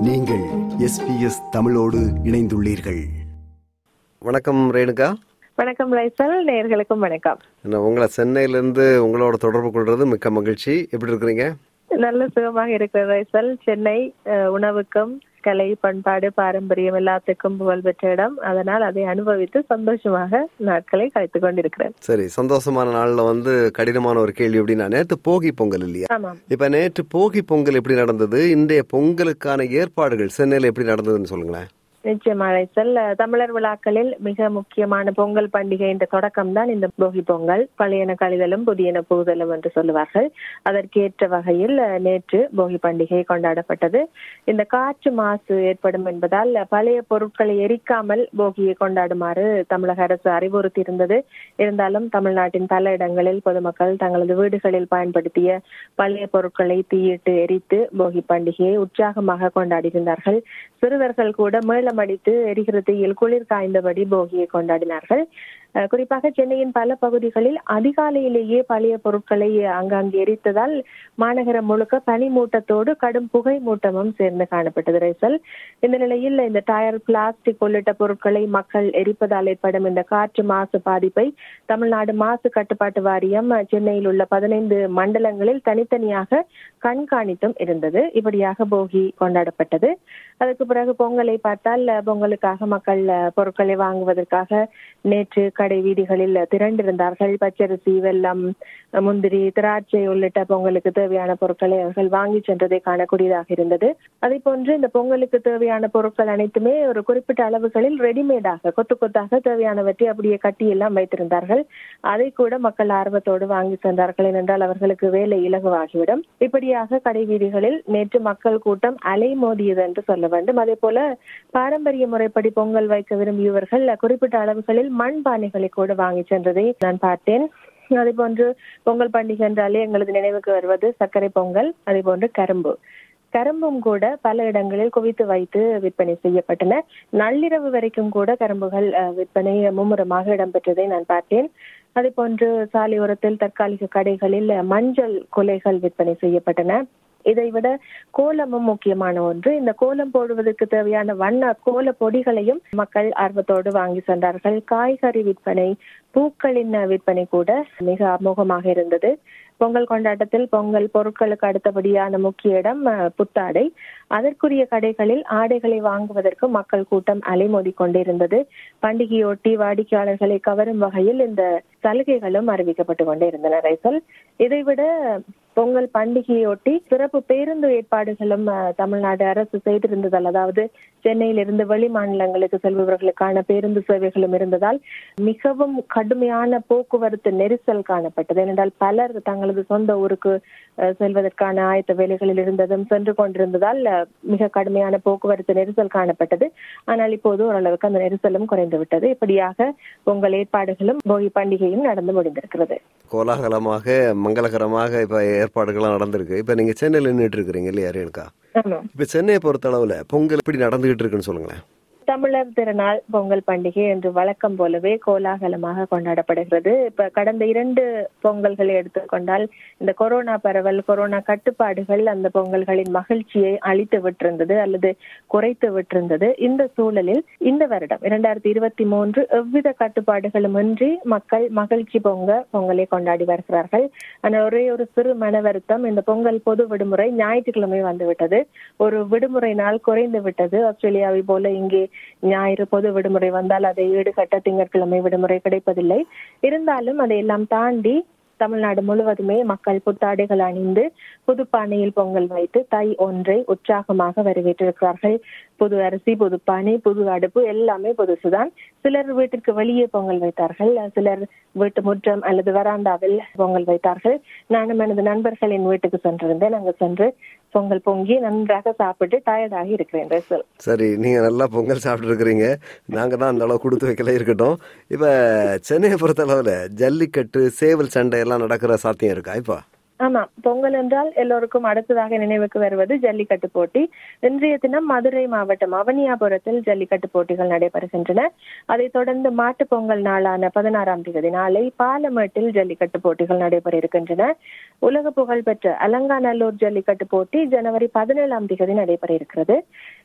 நீங்கள் எஸ்பிஎஸ் தமிழோடு இணைந்துள்ளீர்கள். வணக்கம் ரேணுகா. வணக்கம் ரைசல் நேர்களுக்கும் வணக்கம். உங்களை சென்னையிலேருந்து உங்களோட தொடர்பு கொள்றது மிக்க மகிழ்ச்சி. எப்படி இருக்கிறீங்க? நல்ல சுகமாக இருக்கிற ரைசல் சென்னை உணவுக்கும் கலை பண்பாடு பாரம்பரியம் எல்லாத்துக்கும் புகழ் பெற்ற இடம். அதனால் அதை அனுபவித்து சந்தோஷமாக நாட்களை கழித்துக் கொண்டிருக்கிறேன். சரி சந்தோஷமான நாள்ல வந்து கடினமான ஒரு கேள்வி எப்படின்னா நேற்று போகி பொங்கல் இல்லையா? இப்ப நேற்று போகி பொங்கல் எப்படி நடந்தது? இன்றைய பொங்கலுக்கான ஏற்பாடுகள் சென்னையில எப்படி நடந்ததுன்னு சொல்லுங்களேன். நிச்சயமா அழைச்சல் தமிழர் விழாக்களில் மிக முக்கியமான பொங்கல் பண்டிகை என்ற தொடக்கம் தான் இந்த போகி பொங்கல். பழையன கழிதலும் புதியன புகுதலும் என்று சொல்லுவார்கள். அதற்கேற்ற வகையில் நேற்று போகி பண்டிகை கொண்டாடப்பட்டது. இந்த காற்று மாசு ஏற்படும் என்பதால் பழைய பொருட்களை எரிக்காமல் போகியை கொண்டாடுமாறு தமிழக அரசு அறிவுறுத்தி இருந்தது இருந்தாலும் தமிழ்நாட்டின் பல இடங்களில் பொதுமக்கள் தங்களது வீடுகளில் பயன்படுத்திய பழைய பொருட்களை தீயிட்டு எரித்து போகி பண்டிகையை உற்சாகமாக கொண்டாடியிருந்தார்கள். சிறுவர்கள் கூட மேல மேளமடித்து எரிகிற தீயில் குளிர் காய்ந்தபடி போகியை கொண்டாடினார்கள். குறிப்பாக சென்னையின் பல பகுதிகளில் அதிகாலையிலேயே பழைய பொருட்களை அங்கங்கே எரித்ததால் மாநகரம் முழுக்க பனி மூட்டத்தோடு கடும் புகை மூட்டமும் சேர்ந்து காணப்பட்டது ரைசல். இந்த நிலையில் இந்த டயர் பிளாஸ்டிக் உள்ளிட்ட பொருட்களை மக்கள் எரிப்பதால் ஏற்படும் இந்த காற்று மாசு பாதிப்பை தமிழ்நாடு மாசு கட்டுப்பாட்டு வாரியம் சென்னையில் உள்ள பதினைந்து மண்டலங்களில் தனித்தனியாக கண்காணித்தும் இருந்தது. இப்படியாக போகி கொண்டாடப்பட்டது. அதுக்கு பிறகு பொங்கலை பார்த்தால் பொங்கலுக்காக மக்கள் பொருட்களை வாங்குவதற்காக நேற்று கடை வீதிகளில் திரண்டிருந்தார்கள். பச்சரிசி வெல்லம் முந்திரி திராட்சை உள்ளிட்ட பொங்கலுக்கு தேவையான பொருட்களை அவர்கள் வாங்கி சென்றதை காணக்கூடியதாக இருந்தது. அதே போன்று இந்த பொங்கலுக்கு தேவையான பொருட்கள் அனைத்துமே ஒரு குறிப்பிட்ட அளவுகளில் ரெடிமேடாக கொத்து கொத்தாக தேவையானவற்றை அப்படியே கட்டி எல்லாம் வைத்திருந்தார்கள். அதை கூட மக்கள் ஆர்வத்தோடு வாங்கி சென்றார்கள். ஏனென்றால் அவர்களுக்கு வேலை இலகுவாகிவிடும். இப்படியாக கடை வீதிகளில் நேற்று மக்கள் கூட்டம் அலைமோதியது என்று சொல்ல வேண்டும். அதே போல பாரம்பரிய முறைப்படி பொங்கல் வைக்க விரும்பியவர்கள் குறிப்பிட்ட அளவுகளில் மண் பானைகளை கூட வாங்கி சென்றதை நான் பார்த்தேன். அதே போன்று பொங்கல் பண்டிகை என்றாலே எங்களது நினைவுக்கு வருவது சர்க்கரை பொங்கல் அதே போன்று கரும்பு. கரும்பும் கூட பல இடங்களில் குவித்து வைத்து விற்பனை செய்யப்பட்டன. நள்ளிரவு வரைக்கும் கூட கரும்புகள் விற்பனை மும்முரமாக இடம்பெற்றதை நான் பார்த்தேன். அதே போன்று சாலையோரத்தில் தற்காலிக கடைகளில் மஞ்சள் கொலைகள் விற்பனை செய்யப்பட்டன. இதைவிட கோலமும் முக்கியமான ஒன்று. இந்த கோலம் போடுவதற்கு தேவையான வண்ண கோல பொடிகளையும் மக்கள் ஆர்வத்தோடு வாங்கி சென்றார்கள். காய்கறி விற்பனை பூக்களின் விற்பனை கூட மிக அமோகமாக இருந்தது. பொங்கல் கொண்டாட்டத்தில் பொங்கல் பொருட்களுக்கு அடுத்தபடியான முக்கிய இடம் புத்தாடை. அதற்குரிய கடைகளில் ஆடைகளை வாங்குவதற்கு மக்கள் கூட்டம் அலைமோதி கொண்டிருந்தது. பண்டிகையொட்டி வாடிக்கையாளர்களை கவரும் வகையில் இந்த சலுகைகளும் அறிவிக்கப்பட்டு கொண்டே இருந்தன ரைசல். இதைவிட பொங்கல் பண்டிகையொட்டி சிறப்பு பேருந்து ஏற்பாடுகளும் தமிழ்நாடு அரசு செய்திருந்ததால் அதாவது சென்னையிலிருந்து வெளி மாநிலங்களுக்கு செல்பவர்களுக்கான பேருந்து சேவைகளும் இருந்ததால் மிகவும் கடுமையான போக்குவரத்து நெரிசல் காணப்பட்டது. ஏனென்றால் பலர் தங்களது சொந்த ஊருக்கு அஹ், செல்வதற்கான ஆயத்த வேலைகளில் இருந்ததும் சென்று கொண்டிருந்ததால் அஹ், மிக கடுமையான போக்குவரத்து நெரிசல் காணப்பட்டது. ஆனால் இப்போது ஓரளவுக்கு அந்த நெரிசலும் குறைந்து விட்டது இப்படியாக பொங்கல் ஏற்பாடுகளும் போகி பண்டிகையும் நடந்து முடிந்திருக்கிறது. கோலாகலமாக மங்களகரமாக இப்ப ஏற்பாடுகள்லாம் நடந்திருக்கு. இப்ப நீங்க சென்னையில நின்றுட்டு இருக்கிறீங்க இல்லையா ரேணுகா? ஆமா. இப்ப சென்னையை பொறுத்த அளவுல பொங்கல் எப்படி நடந்துகிட்டு இருக்குன்னு சொல்லுங்களேன். தமிழர் திருநாள் பொங்கல் பண்டிகை என்று வழக்கம் போலவே கோலாகலமாக கொண்டாடப்படுகிறது. இப்ப கடந்த இரண்டு பொங்கல்களை எடுத்துக்கொண்டால் இந்த கொரோனா பரவல் கொரோனா கட்டுப்பாடுகள் அந்த பொங்கல்களின் மகிழ்ச்சியை அழித்து விட்டிருந்தது அல்லது குறைத்து விட்டிருந்தது. இந்த சூழலில் இந்த வருடம் இரண்டாயிரத்தி இருபத்தி மூன்று எவ்வித கட்டுப்பாடுகளும் இன்றி மக்கள் மகிழ்ச்சி பொங்க பொங்கலை கொண்டாடி வருகிறார்கள். ஆனால் ஒரே ஒரு சிறு மன வருத்தம் இந்த பொங்கல் பொது விடுமுறை ஞாயிற்றுக்கிழமை வந்துவிட்டது. ஒரு விடுமுறை நாள் குறைந்து விட்டது. ஆஸ்திரேலியாவை போல இங்கே ஞாயிறு பொது விடுமுறை வந்தால் அதை ஈடுகட்ட திங்கட்கிழமை விடுமுறை கிடைப்பதில்லை. இருந்தாலும் அதையெல்லாம் தாண்டி தமிழ்நாடு முழுவதுமே மக்கள் புத்தாடைகள் அணிந்து புது பானையில் பொங்கல் வைத்து தை ஒன்றை உற்சாகமாக வரவேற்றிருக்கிறார்கள். புது அரிசி புது பானை புது அடுப்பு எல்லாமே புதுசுதான். சிலர் வீட்டிற்கு வெளியே பொங்கல் வைத்தார்கள் சிலர் வீட்டு முற்றம் அல்லது வராண்டாவில் பொங்கல் வைத்தார்கள். நானும் எனது நண்பர்களின் வீட்டுக்கு சென்றிருந்தேன். அங்கு சென்று பொங்கல் பொங்கி நன்றாக சாப்பிட்டு டயர்டாகி இருக்கிறேன் ரசல் சரி நீங்க நல்லா பொங்கல் சாப்பிட்டு இருக்கிறீங்க நாங்க தான் அந்த அளவு கொடுத்து வைக்கல இருக்கட்டும். இப்ப சென்னையை பொறுத்த அளவுல ஜல்லிக்கட்டு சேவல் சண்டை எல்லாம் நடக்கிற சாத்தியம் இருக்கா? இப்போ? ஆமா பொங்கல் என்றால் எல்லோருக்கும் அடுத்ததாக நினைவுக்கு வருவது ஜல்லிக்கட்டு போட்டி. இன்றைய தினம் மதுரை மாவட்டம் அவனியாபுரத்தில் ஜல்லிக்கட்டு போட்டிகள் நடைபெறுகின்றன. அதைத் தொடர்ந்து மாட்டு பொங்கல் நாளான பதினாறாம் தேதி நாளை பாலமேட்டில் ஜல்லிக்கட்டு போட்டிகள் நடைபெற இருக்கின்றன உலக புகழ் பெற்ற அலங்காநல்லூர் ஜல்லிக்கட்டு போட்டி ஜனவரி பதினேழாம் தேதி நடைபெற இருக்கிறது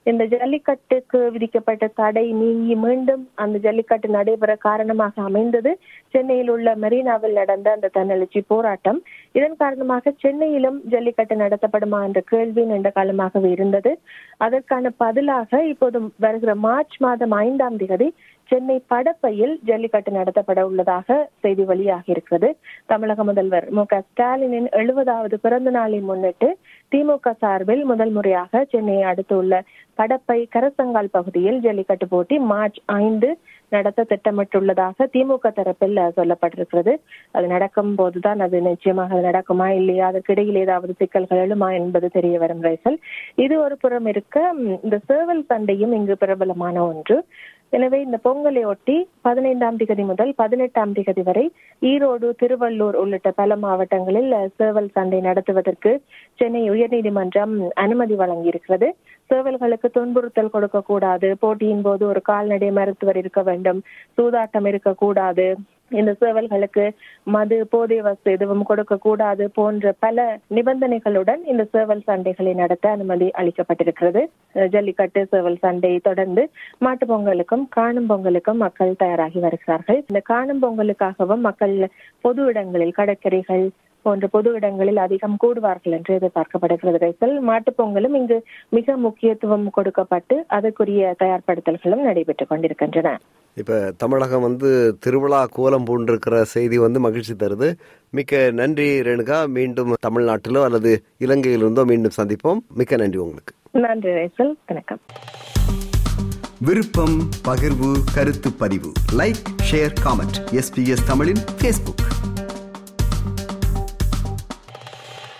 இந்த ஜல்லிக்கட்டுக்கு விதிக்கப்பட்ட தடை நீங்கி மீண்டும் அந்த ஜல்லிக்கட்டு நடைபெற காரணமாக அமைந்தது. சென்னையில் உள்ள மெரினாவில் நடந்த அந்த தன்னெழுச்சி போராட்டம். இதன் காரணமாக சென்னையிலும் ஜல்லிக்கட்டு நடத்தப்படுமா என்ற கேள்வி நீண்ட காலமாகவே இருந்தது. அதற்கான பதிலாக இப்போது வருகிற மார்ச் மாதம் ஐந்தாம் தேதி சென்னை படப்பையில் ஜல்லிக்கட்டு நடத்தப்பட உள்ளதாக செய்தி வெளியாகி இருக்கிறது தமிழக முதல்வர் மு க ஸ்டாலினின் எழுபதாவது பிறந்த நாளை முன்னிட்டு திமுக சார்பில் முதல் முறையாக சென்னையை அடுத்துள்ள படப்பை கரசங்கால் பகுதியில் ஜல்லிக்கட்டு போட்டி மார்ச் ஐந்து நடத்த திட்டமிட்டுள்ளதாக திமுக தரப்பில் சொல்லப்பட்டிருக்கிறது. அது நடக்கும் போதுதான் அது நிச்சயமாக நடக்குமா இல்லையா? அதற்கிடையில் ஏதாவது சிக்கல்கள் எழுமா என்பது தெரிய வரும் ரைசல். இது ஒரு புறம் இருக்க இந்த சேவல் சண்டையும் இங்கு பிரபலமான ஒன்று. எனவே இந்த பொங்கலை ஒட்டி பதினைந்தாம் திகதி முதல் பதினெட்டாம் திகதி வரை ஈரோடு திருவள்ளூர் உள்ளிட்ட பல மாவட்டங்களில் சேவல் சண்டை நடத்துவதற்கு சென்னை உயர்நீதிமன்றம் அனுமதி வழங்கியிருக்கிறது. சேவல்களுக்கு துன்புறுத்தல் கொடுக்க கூடாது போட்டியின் போது ஒரு கால்நடை மருத்துவர் இருக்க வேண்டும். சூதாட்டம் இருக்கக்கூடாது. இந்த சேவல்களுக்கு மது போதை வசதி எதுவும் கொடுக்க கூடாது போன்ற பல நிபந்தனைகளுடன் இந்த சேவல் சண்டைகளை நடத்த அனுமதி அளிக்கப்பட்டிருக்கிறது. ஜல்லிக்கட்டு சேவல் சண்டை தொடர்ந்து மாட்டு பொங்கலுக்கும் காணும் பொங்கலுக்கும் மக்கள் தயாராகி வருகிறார்கள். இந்த காணும் பொங்கலுக்காகவும் மக்கள் பொது இடங்களில் கடற்கரைகள் போன்ற பொது இடங்களில் அதிகம் கூடுவார்கள் என்று எதிர்பார்க்கப்படுகிறது. ரைசல் மாட்டுப் பொங்கலும் இங்கு மிக முக்கியத்துவம் கொடுக்கப்பட்டு அதற்குரிய தயார்படுத்தல்களும் நடைபெற்றுக் கொண்டிருக்கின்றன. இப்ப தமிழகம் வந்து திருவிழா கோலம் பூண்டிருக்கிற செய்தி வந்து மகிழ்ச்சி தருது. மிக்க நன்றி ரேணுகா. மீண்டும் தமிழ்நாட்டிலோ அல்லது இலங்கையிலிருந்தோ மீண்டும் சந்திப்போம். மிக்க நன்றி உங்களுக்கு. நன்றி ரைசல். வணக்கம். விருப்பம் பகிர்வு கருத்து பதிவு. Like share comment. எஸ்பிஎஸ் தமிழின் ஃபேஸ்புக்